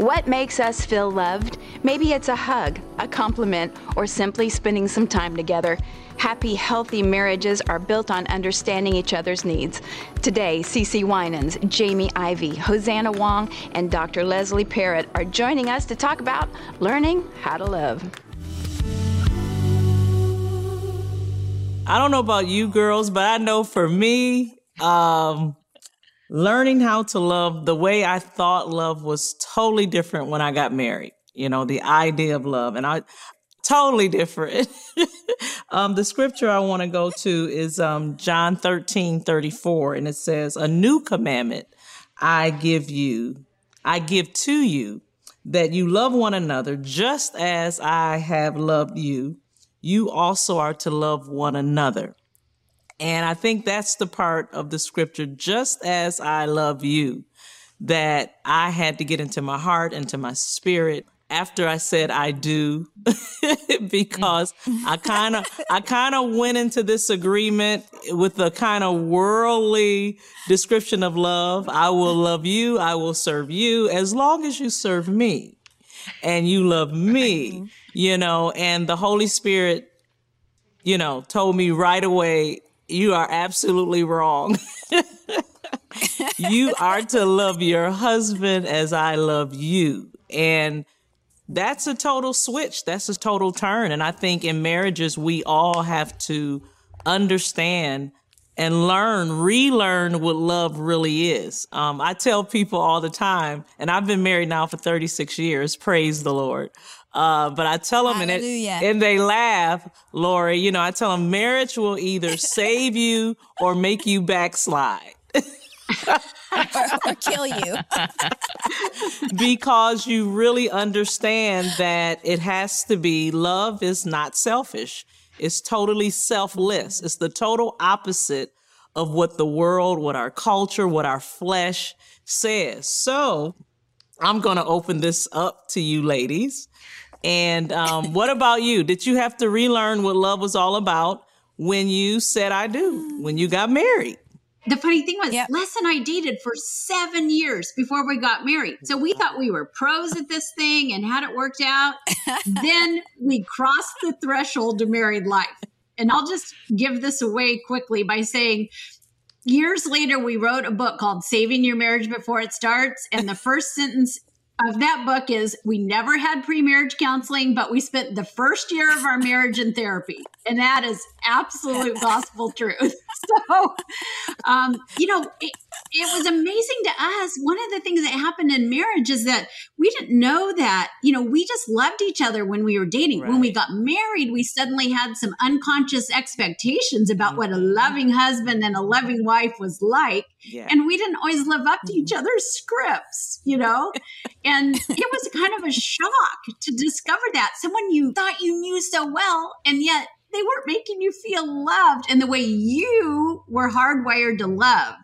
What makes us feel loved? Maybe it's a hug, a compliment, or simply spending some time together. Happy, healthy marriages are built on understanding each other's needs. Today, CeCe Winans, Jamie Ivey, Hosanna Wong, and Dr. Leslie Parrott are joining us to talk about learning how to love. I don't know about you girls, but I know for me, um, learning how to love the way I thought love was totally different when I got married. You know, the idea of love. And I totally different. um, the scripture I want to go to is um, John 13, 34, and it says, A new commandment I give you, I give to you, that you love one another just as I have loved you. You also are to love one another. And I think that's the part of the scripture, just as I love you, that I had to get into my heart, into my spirit after I said I do, because I kind of, I kind of went into this agreement with a kind of worldly description of love. I will love you. I will serve you as long as you serve me and you love me, you know, and the Holy Spirit, you know, told me right away, you are absolutely wrong. you are to love your husband as I love you. And that's a total switch. That's a total turn. And I think in marriages, we all have to understand and learn, relearn what love really is. Um, I tell people all the time, and I've been married now for 36 years, praise the Lord. Uh, but I tell them and, it, and they laugh, Laurie, you know, I tell them marriage will either save you or make you backslide. or kill you. because you really understand that it has to be love is not selfish. It's totally selfless. It's the total opposite of what the world, what our culture, what our flesh says. So I'm going to open this up to you ladies. And um, what about you? Did you have to relearn what love was all about when you said I do, when you got married? The funny thing was, yep. Les and I dated for seven years before we got married. So we thought we were pros at this thing and had it worked out. then we crossed the threshold to married life. And I'll just give this away quickly by saying, years later, we wrote a book called Saving Your Marriage Before It Starts. And the first sentence of that book is we never had pre-marriage counseling, but we spent the first year of our marriage in therapy. And that is absolute gospel truth. So, um, you know, it, it was amazing to us. One of the things that happened in marriage is that we didn't know that, you know, we just loved each other when we were dating. Right. When we got married, we suddenly had some unconscious expectations about mm-hmm. what a mm-hmm. loving husband and a loving wife was like. Yeah. And we didn't always live up to each mm-hmm. other's scripts, you know? and it was kind of a shock to discover that. Someone you thought you knew so well, and yet they weren't making you feel loved in the way you were hardwired to love.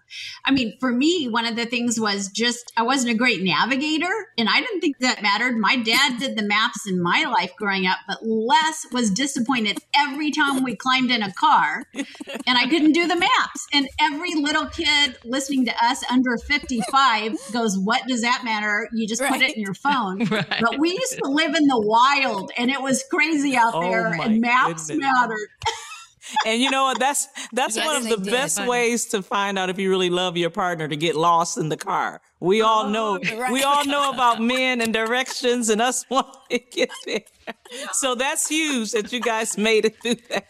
I mean, for me, one of the things was just I wasn't a great navigator, and I didn't think that mattered. My dad did the maps in my life growing up, but Les was disappointed every time we climbed in a car and I couldn't do the maps. And every little kid listening to us under 55 goes, What does that matter? You just right. put it in your phone. Right. But we used to live in the wild and it was crazy out oh there, and maps goodness. Mattered. and you know what? That's that's yes, one of the did. best ways to find out if you really love your partner to get lost in the car. We all oh, know right. we all know about men and directions and us wanting to get there. So that's huge that you guys made it through that.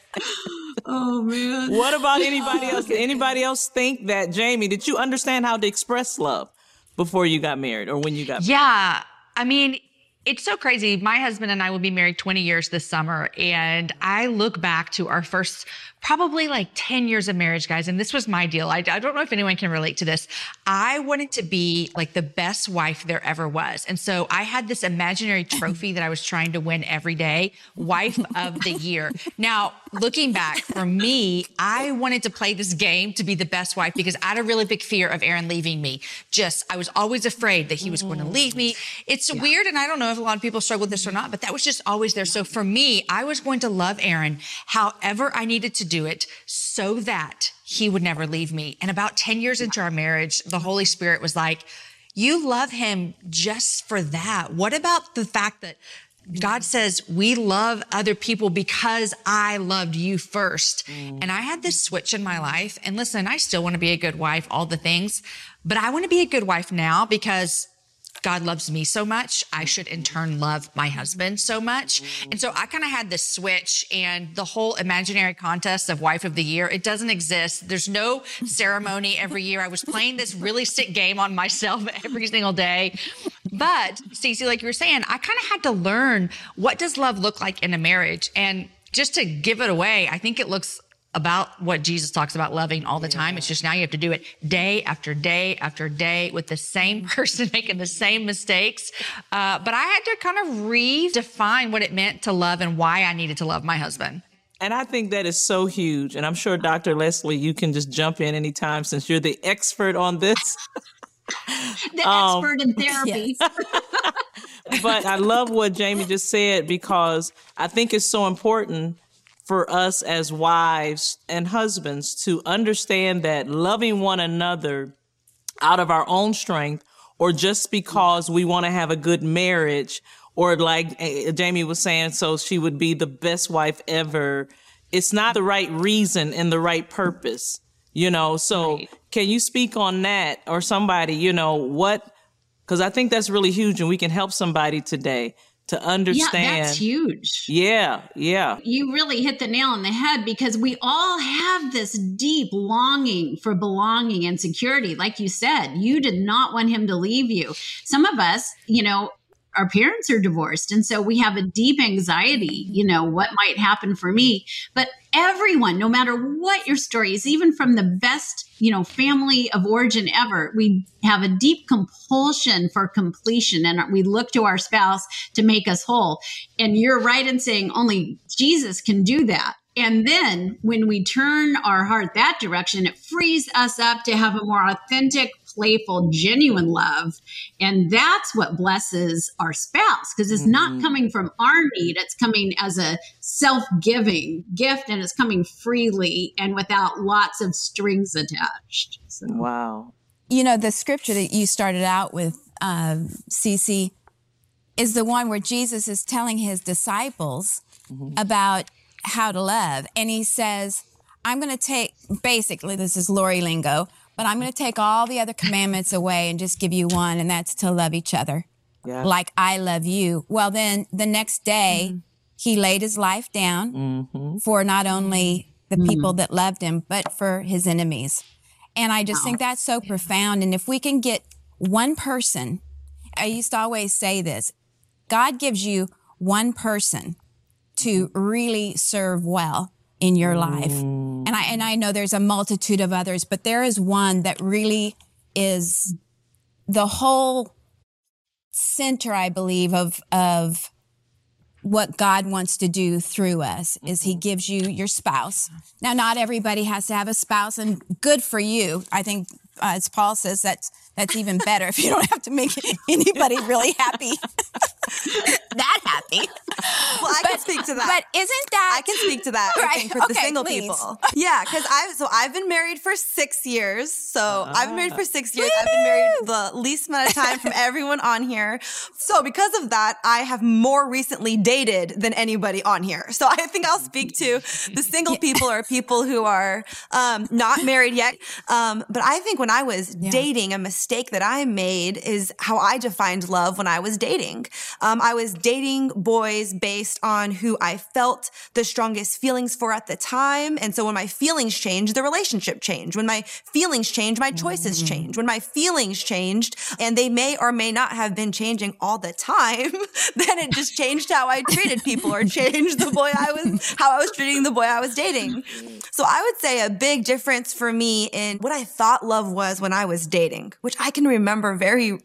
Oh man. What about anybody oh, else? Did anybody else think that Jamie, did you understand how to express love before you got married or when you got Yeah. I mean, it's so crazy. My husband and I will be married 20 years this summer. And I look back to our first probably like 10 years of marriage, guys. And this was my deal. I, I, don't know if anyone can relate to this. I wanted to be like the best wife there ever was. And so I had this imaginary trophy that I was trying to win every day wife of the year. Now, looking back for me, I wanted to play this game to be the best wife because I had a really big fear of Aaron leaving me. Just, I was always afraid that he was going to oh. leave me. It's yeah. weird. And I don't know if a lot of people struggle with this or not, but that was just always there. So for me, I was going to love Aaron however I needed to do it so that he would never leave me. And about 10 years into our marriage, the Holy Spirit was like, you love him just for that. What about the fact that God says we love other people because I loved you first. Mm. And I had this switch in my life. And listen, I still want to be a good wife, all the things, but I want to be a good wife now because God loves me so much, I should in turn love my husband so much. And so I kind of had this switch and the whole imaginary contest of wife of the year, it doesn't exist. There's no ceremony every year. I was playing this really sick game on myself every single day. But Stacey, like you were saying, I kind of had to learn what does love look like in a marriage? And just to give it away, I think it looks about what Jesus talks about loving all the time. It's just now you have to do it day after day after day with the same person making the same mistakes. Uh, but I had to kind of redefine what it meant to love and why I needed to love my husband. And I think that is so huge. And I'm sure Dr. Leslie, you can just jump in anytime since you're the expert on this. the um, expert in therapy. but I love what Jamie just said because I think it's so important for us as wives and husbands to understand that loving one another out of our own strength or just because we want to have a good marriage or like eh, Jamie was saying, so she would be the best wife ever. It's not the right reason and the right purpose, you know? So right. can you speak on that or somebody, you know, what, cause I think that's really huge and we can help somebody today to understand. Yeah, that's huge. Yeah, yeah. You really hit the nail on the head because we all have this deep longing for belonging and security. Like you said, you did not want him to leave you. Some of us, you know, our parents are divorced. And so we have a deep anxiety, you know, what might happen for me. But everyone, no matter what your story is, even from the best, you know, family of origin ever, we have a deep compulsion for completion and we look to our spouse to make us whole. And you're right in saying only Jesus can do that. And then when we turn our heart that direction, it frees us up to have a more authentic, playful, genuine love. And that's what blesses our spouse because it's mm-hmm. not coming from our need. It's coming as a self giving gift and it's coming freely and without lots of strings attached. So. Wow. You know, the scripture that you started out with, um, CeCe, is the one where Jesus is telling his disciples mm-hmm. about how to love. And he says, I'm going to take, basically, this is Laurie lingo, but I'm going to take all the other commandments away and just give you one, and that's to love each other yeah. like I love you. Well, then the next day, mm-hmm. he laid his life down mm-hmm. for not only the mm-hmm. people that loved him, but for his enemies. And I just wow. think that's so profound. And if we can get one person, I used to always say this God gives you one person to really serve well in your life. Mm. And I and I know there's a multitude of others, but there is one that really is the whole center, I believe, of of what God wants to do through us is he mm-hmm. gives you your spouse. Now, not everybody has to have a spouse and good for you. I think, uh, as Paul says, that's, that's even better if you don't have to make anybody really happy. that happy. Well, I but, can speak to that. But isn't that I can speak to that? Right. I think for okay, the single please. people. Yeah, because I so I've been married for six years. So uh, I've been married for six years. Woo! I've been married the least amount of time from everyone on here. So because of that, I have more recently dated than anybody on here. So I think I'll speak to the single people or people who are um, not married yet. Um, but I think when when I was yeah. dating, a mistake that I made is how I defined love when I was dating. Um, I was dating boys based on who I felt the strongest feelings for at the time. And so when my feelings changed, the relationship changed. When my feelings changed, my choices mm-hmm. changed. When my feelings changed, and they may or may not have been changing all the time, then it just changed how I treated people or changed the boy I was, how I was treating the boy I was dating. So I would say a big difference for me in what I thought love was when I was dating, which I can remember very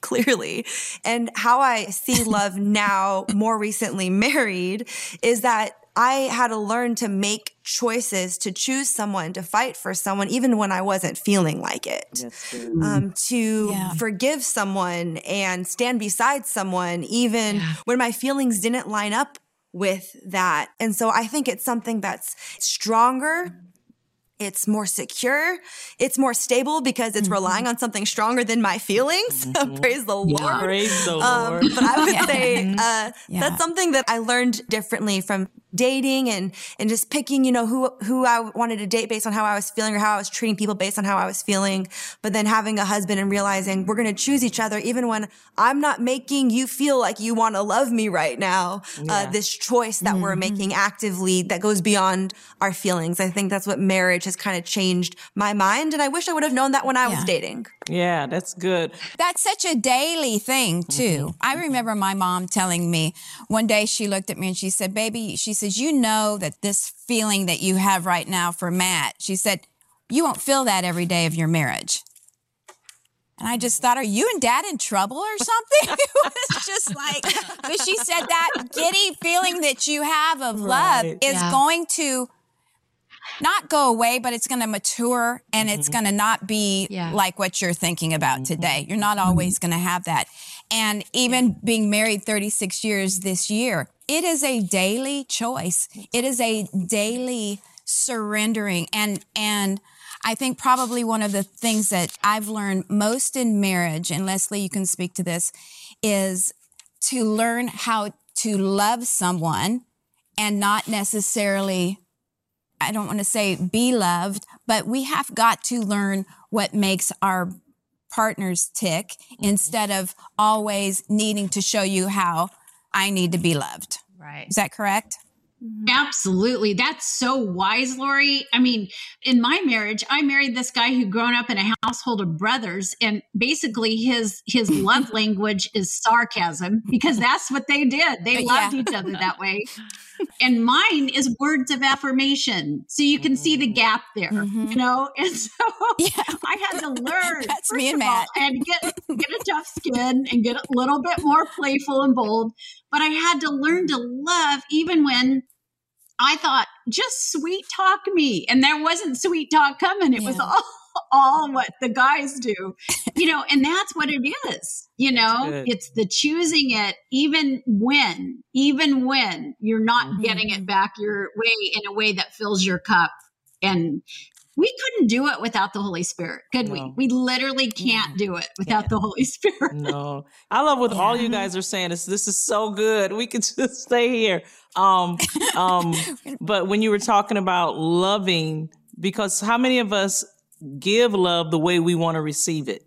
clearly. And how I see love now, more recently married, is that I had to learn to make choices to choose someone, to fight for someone, even when I wasn't feeling like it. Yes, um, to yeah. forgive someone and stand beside someone, even yeah. when my feelings didn't line up with that. And so I think it's something that's stronger it's more secure. It's more stable because it's mm-hmm. relying on something stronger than my feelings. Mm-hmm. Praise the Lord. Yeah. Praise the um, Lord. but I would say mm-hmm. uh, yeah. that's something that I learned differently from dating and and just picking, you know, who who I wanted to date based on how I was feeling or how I was treating people based on how I was feeling. But then having a husband and realizing we're going to choose each other even when I'm not making you feel like you want to love me right now. Uh, yeah. Uh, this choice that mm-hmm. we're making actively that goes beyond our feelings. I think that's what marriage has kind of changed my mind, and I wish I would have known that when I yeah. was dating. Yeah, that's good. That's such a daily thing too. Mm-hmm. I remember my mom telling me one day she looked at me and she said, "Baby," she says, "You know that this feeling that you have right now for Matt," she said, "you won't feel that every day of your marriage." And I just thought, are you and dad in trouble or something? it was just like, but she said that giddy feeling that you have of love right. is yeah. going to not go away, but it's going to mature and mm-hmm. it's going to not be yeah. like what you're thinking about mm-hmm. today. You're not always mm-hmm. going to have that. And even being married 36 years this year, it is a daily choice. It is a daily surrendering. And and I think probably one of the things that I've learned most in marriage and Leslie you can speak to this is to learn how to love someone and not necessarily I don't want to say be loved, but we have got to learn what makes our partners tick mm-hmm. instead of always needing to show you how I need to be loved. Right. Is that correct? Mm-hmm. Absolutely. That's so wise, Laurie. I mean, in my marriage, I married this guy who grown up in a household of brothers and basically his his love language is sarcasm because that's what they did. They loved yeah. each other that way. And mine is words of affirmation. So you can see the gap there, mm-hmm. you know? And so yeah. I had to learn. that's me and Matt. All, and get get a tough skin and get a little bit more playful and bold. But I had to learn to love even when I thought, just sweet talk me. And there wasn't sweet talk coming. It yeah. was all all what the guys do. You know, and that's what it is. You know, it's the choosing it even when, even when you're not mm-hmm. getting it back your way in a way that fills your cup. And we couldn't do it without the Holy Spirit, could no. we? We literally can't do it without yeah. the Holy Spirit. No. I love what yeah. all you guys are saying. This this is so good. We could just stay here. Um um but when you were talking about loving because how many of us give love the way we want to receive it?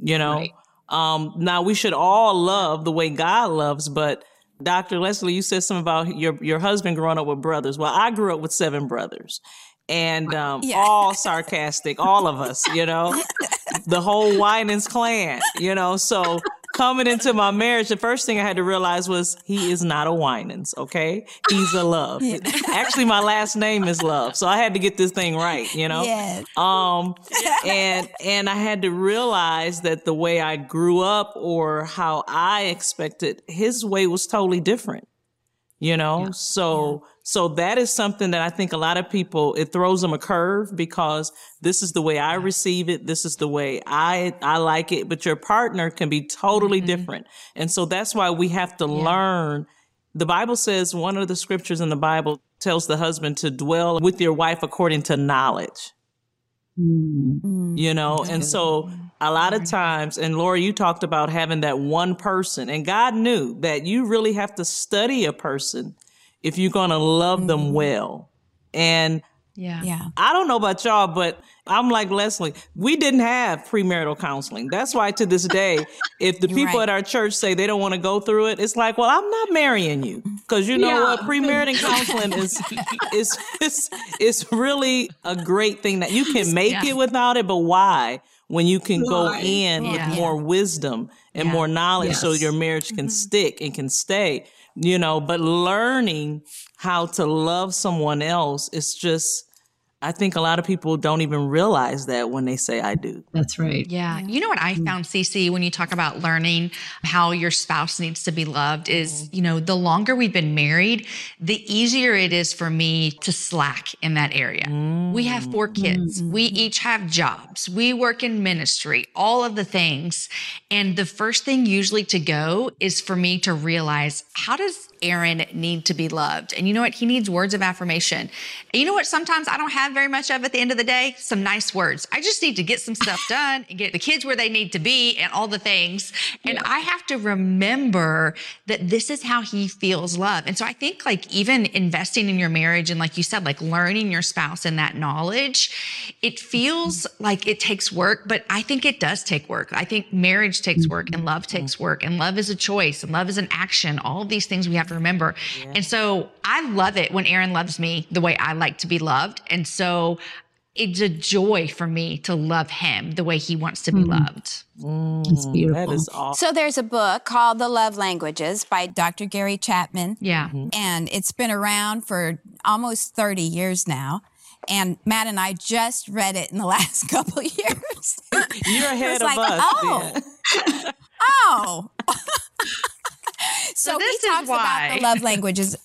You know? Right. Um now we should all love the way God loves, but Dr. Leslie, you said something about your your husband growing up with brothers. Well, I grew up with seven brothers and um, yeah. all sarcastic, all of us, you know, the whole Winans clan, you know. So coming into my marriage, the first thing I had to realize was he is not a Winans, okay? He's a Love. Yeah. Actually, my last name is Love, so I had to get this thing right, you know. Yes. Um, and and I had to realize that the way I grew up or how I expected his way was totally different, you know. Yeah. So. Yeah so that is something that I think a lot of people, it throws them a curve because this is the way I receive it. This is the way I, I like it, but your partner can be totally mm-hmm. different. And so that's why we have to yeah. learn. The Bible says one of the scriptures in the Bible tells the husband to dwell with your wife according to knowledge. Mm-hmm. You know, and so a lot of times, and Laura, you talked about having that one person, and God knew that you really have to study a person if you're going to love them mm-hmm. well. And Yeah. Yeah. I don't know about y'all, but I'm like Leslie. We didn't have premarital counseling. That's why to this day, if the people right. at our church say they don't want to go through it, it's like, well, I'm not marrying you because you know Yeah. what, premarital counseling is is is is really a great thing that you can make Yeah. it without it, but why? When you can go in Yeah. with more wisdom and Yeah. more knowledge, so your marriage can mm-hmm. stick and can stay. You know, but learning how to love someone else is just. I think a lot of people don't even realize that when they say I do. That's right. Yeah. You know what I mm. found, CeCe, when you talk about learning how your spouse needs to be loved is, mm-hmm. you know, the longer we've been married, the easier it is for me to slack in that area. We have four mm. kids. Mm-hmm. We each have jobs. We work in ministry, all of the things. And the first thing usually to go is for me to realize how does Aaron need to be loved? And you know what? He needs words of affirmation. And you know what? Sometimes I don't have very much of at the end of the day? Some nice words. I just need to get some stuff done and get the kids where they need to be and all the things. And I have to remember that this is how he feels love. And so I think like even investing in your marriage and like you said, like learning your spouse and that knowledge, it feels mm-hmm. like it takes work, but I think it does take work. I think marriage takes work and mm-hmm. love takes work and love is a choice and love is an action. All of these things we have to remember. And so I love it when Aaron loves me the way I like to be loved. And so it's a joy for me to love him the way he wants to be hmm. loved. Mm, it's beautiful. That is awesome. So there's a book called The Love Languages by Dr. Gary Chapman. Yeah. Mm-hmm. and it's been around for almost 30 years now. And Matt and I just read it in the last couple of years. You're ahead It's of like, us. oh. then. oh. so, So he talks about the love languages.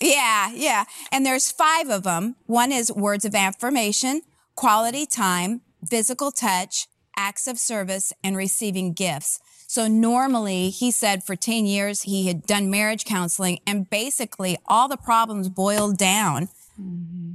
Yeah, yeah. And there's five of them. One is words of affirmation, quality time, physical touch, acts of service, and receiving gifts. So normally he said for 10 years he had done marriage counseling and basically all the problems boiled down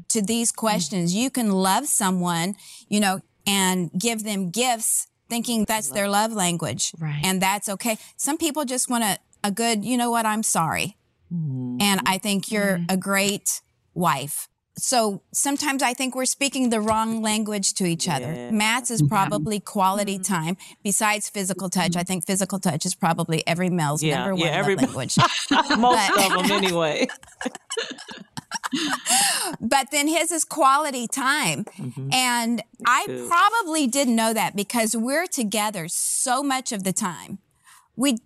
to these questions. You can love someone, you know, and give them gifts thinking that's their love language. Right. And that's okay. Some people just want a, a good, you know what, I'm sorry. And I think you're mm-hmm. a great wife. So sometimes I think we're speaking the wrong language to each other. Matt's is probably quality mm-hmm. time. Besides physical touch, I mm-hmm. think physical touch is probably every male's Yeah, number yeah, one love every- language. Most of them, anyway. but then his is quality time. And I Good. probably didn't know that because we're together so much of the time. We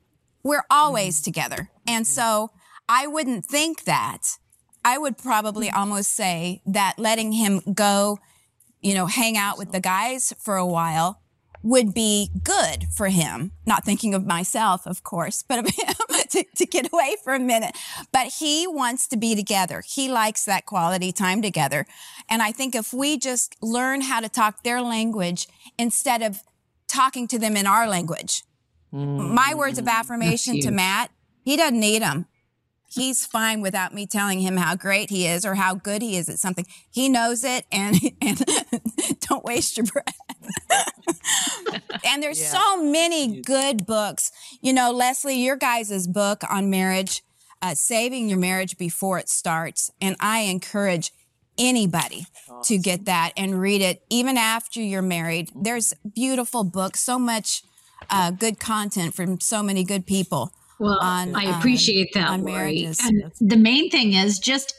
we're always together. And so I wouldn't think that. I would probably almost say that letting him go, you know, hang out with the guys for a while would be good for him. Not thinking of myself, of course, but of him to, to get away for a minute. But he wants to be together. He likes that quality time together. And I think if we just learn how to talk their language instead of talking to them in our language, my words of affirmation to. Matt, he doesn't need them. He's fine without me telling him how great he is or how good he is at something. He knows it and, and don't waste your breath. and there's Yeah. so many good books. You know, Leslie, your guys' book on marriage, uh, saving your marriage before it starts. And I encourage anybody to get that and read it even after you're married. There's beautiful books, so much uh, good content from so many good people. Well, on, I um, appreciate that, on Laurie. And the main thing is just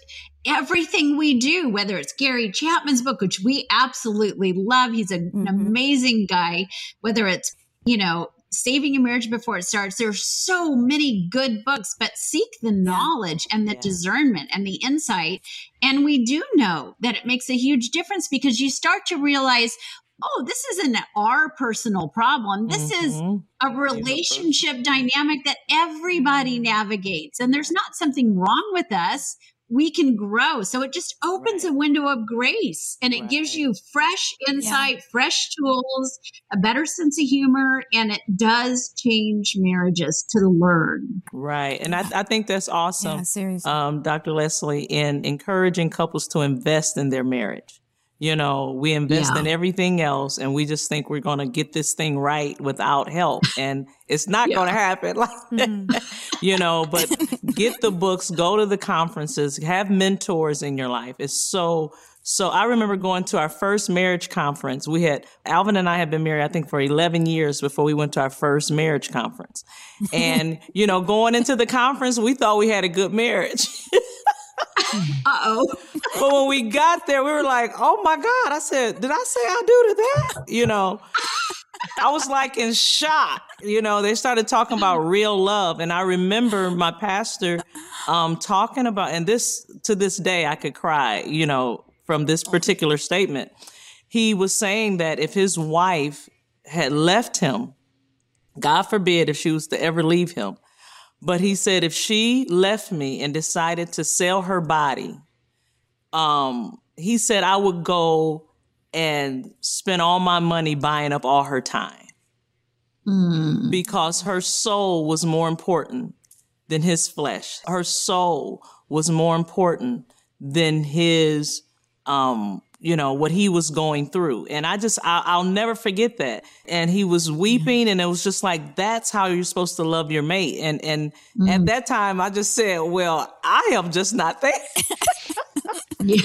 everything we do, whether it's Gary Chapman's book, which we absolutely love. He's a, an Mhm. amazing guy. Whether it's, you know, saving your marriage before it starts. There's so many good books, but seek the knowledge and the Yeah. discernment and the insight. And we do know that it makes a huge difference because you start to realize, oh, this isn't our personal problem. This is Mhm. a relationship dynamic that everybody navigates and there's not something wrong with us we can grow so it just opens Right. a window of grace and it gives you fresh insight fresh tools a better sense of humor and it does change marriages to learn Right. And I, I think that's awesome. Yeah, seriously. um, Dr. Leslie, in encouraging couples to invest in their marriage. You know, we invest Yeah. in everything else and we just think we're going to get this thing right without help. And it's not going to happen like that, you know, but get the books, go to the conferences, have mentors in your life. It's so, So I remember going to our first marriage conference. We had Alvin and I had been married, I think, for 11 years before we went to our first marriage conference. And, you know, going into the conference, we thought we had a good marriage. uh oh. but when we got there, we were like, oh my God. I said, did I say I do to that? You know, I was like in shock. You know, they started talking about real love. And I remember my pastor um, talking about, and this to this day, I could cry, you know, from this particular statement. He was saying that if his wife had left him, God forbid if she was to ever leave him, but he said if she left me and decided to sell her body, um, he said I would go and spend all my money buying up all her time. Mm. Because her soul was more important than his flesh. Her soul was more important than his um you know what he was going through. And i just I, will never forget that. And he was weeping and it was just like that's how you're supposed to love your mate. And and mm. at that time i just said well i am just not there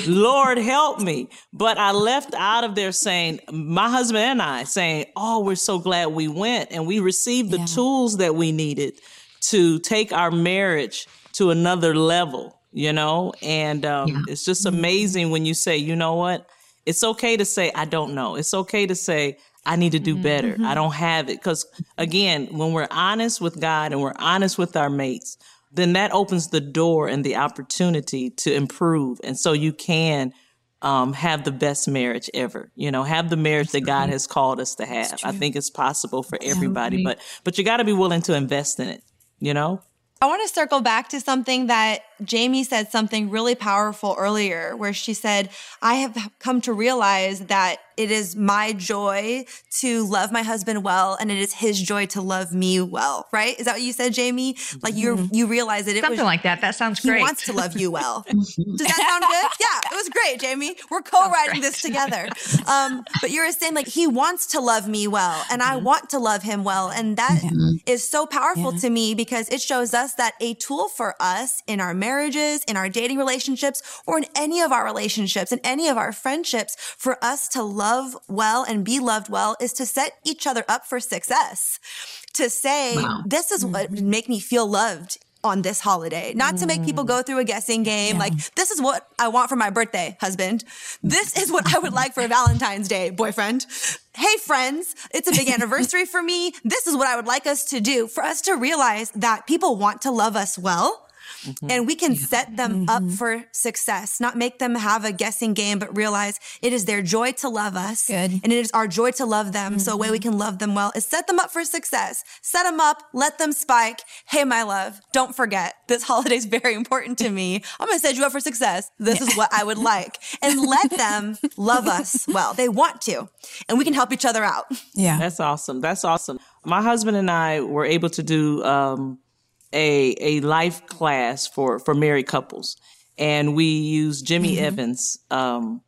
lord help me. But i left out of there saying my husband and i saying oh we're so glad we went. And we received the yeah. tools that we needed to take our marriage to another level you know? And um, yeah. it's just mm-hmm. amazing when you say, you know what? It's okay to say, I don't know. It's okay to say, I need to do better. Mm-hmm. I don't have it. Because again, when we're honest with God and we're honest with our mates, then that opens the door and the opportunity to improve. And so you can um, have the best marriage ever. You know, have the marriage that God has called us to have. I think it's possible for everybody, but but you got to be willing to invest in it. You know. I want to circle back to something that Jamie said something really powerful earlier, where she said, I have come to realize that it is my joy to love my husband well, and it is his joy to love me well. Right? Is that what you said, Jamie? Like you mm-hmm. you realize that it something was, like that. That sounds great. He wants to love you well. Does that sound good? Yeah, it was great, Jamie. We're co-writing this together. Um, but you're saying like he wants to love me well, and I mm-hmm. want to love him well, and that mm-hmm. is so powerful yeah. to me because it shows us that a tool for us in our marriages, in our dating relationships, or in any of our relationships, in any of our friendships, for us to love well and be loved well is to set each other up for success. To say, wow. this is what mm-hmm. make me feel loved on this holiday, not to make people go through a guessing game. Yeah. Like, this is what I want for my birthday, husband. This is what I would like for Valentine's Day, boyfriend. Hey, friends, it's a big anniversary for me. This is what I would like us to do for us to realize that people want to love us well Mm-hmm. And we can yeah. set them mm-hmm. up for success, not make them have a guessing game, but realize it is their joy to love us. Good. And it is our joy to love them. Mm-hmm. So a way we mm-hmm. can love them well is set them up for success. Set them up, let them spike. Hey, my love, don't forget this holiday is very important to me. I'm going to set you up for success. This yeah. is what I would like. And let them love us well. They want to. And we can help each other out. Yeah. That's awesome. That's awesome. My husband and I were able to do, um, a a life class for for married couples, and we use Jimmy mm-hmm. Evans. Um,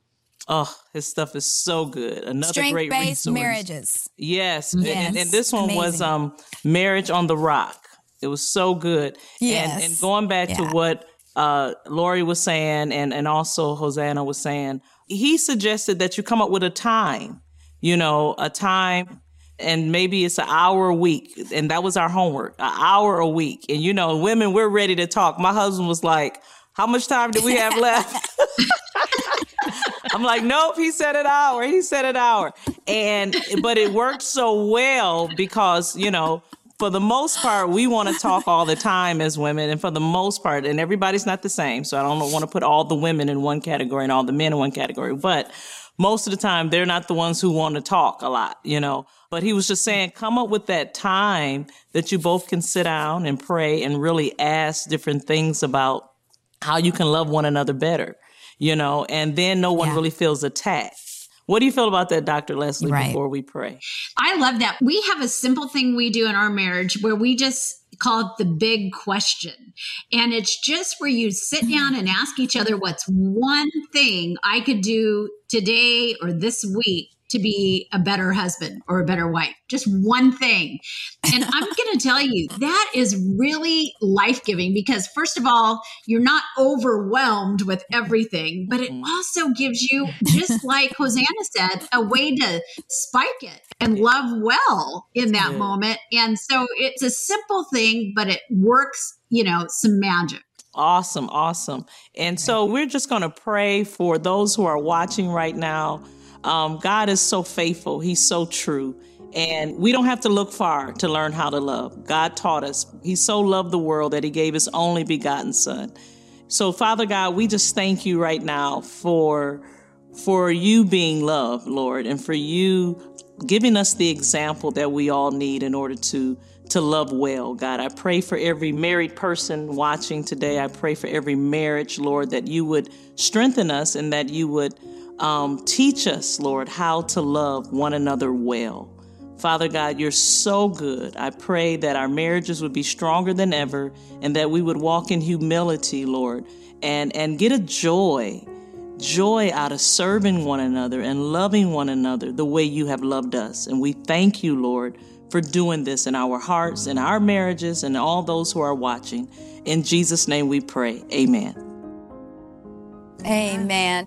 oh, his stuff is so good. Another great resource. marriages. Yes, yes. And, and, this one Amazing. was um, marriage on the rock. It was so good. Yes. And, and going back yeah. to what uh, Laurie was saying, and and also Hosanna was saying, he suggested that you come up with a time. You know, a time and maybe it's an hour a week. And that was our homework, an hour a week. And you know, women, we're ready to talk. My husband was like, how much time do we have left? I'm like, nope, he said an hour. He said an hour. And, but it worked so well because, you know, for the most part, we want to talk all the time as women. And for the most part, and everybody's not the same. So I don't want to put all the women in one category and all the men in one category. But most of the time, they're not the ones who want to talk a lot, you know. But he was just saying, come up with that time that you both can sit down and pray and really ask different things about how you can love one another better, you know, and then no one yeah. really feels attacked. What do you feel about that, Dr. Leslie, right. before we pray? I love that. We have a simple thing we do in our marriage where we just call it the big question. And it's just where you sit down and ask each other what's one thing I could do today or this week to be a better husband or a better wife. Just one thing. And I'm going to tell you, that is really life giving because, first of all, you're not overwhelmed with everything, but it mm-hmm. also gives you, just like Hosanna said, a way to spike it and love well in that moment. And so it's a simple thing, but it works, you know, some magic. Awesome, awesome. And so we're just going to pray for those who are watching right now. Um, God is so faithful, He's so true. And we don't have to look far to learn how to love. God taught us. He so loved the world that He gave His only begotten Son. So, Father God, we just thank you right now for for you being love, Lord, and for you giving us the example that we all need in order to to love well, God. I pray for every married person watching today. I pray for every marriage, Lord, that you would strengthen us and that you would um, teach us, Lord, how to love one another well. Father God, you're so good. I pray that our marriages would be stronger than ever and that we would walk in humility, Lord, and, and get a joy, joy out of serving one another and loving one another the way you have loved us. And we thank you, Lord, for doing this in our hearts, in our marriages, and all those who are watching. In Jesus' name we pray. Amen. Amen.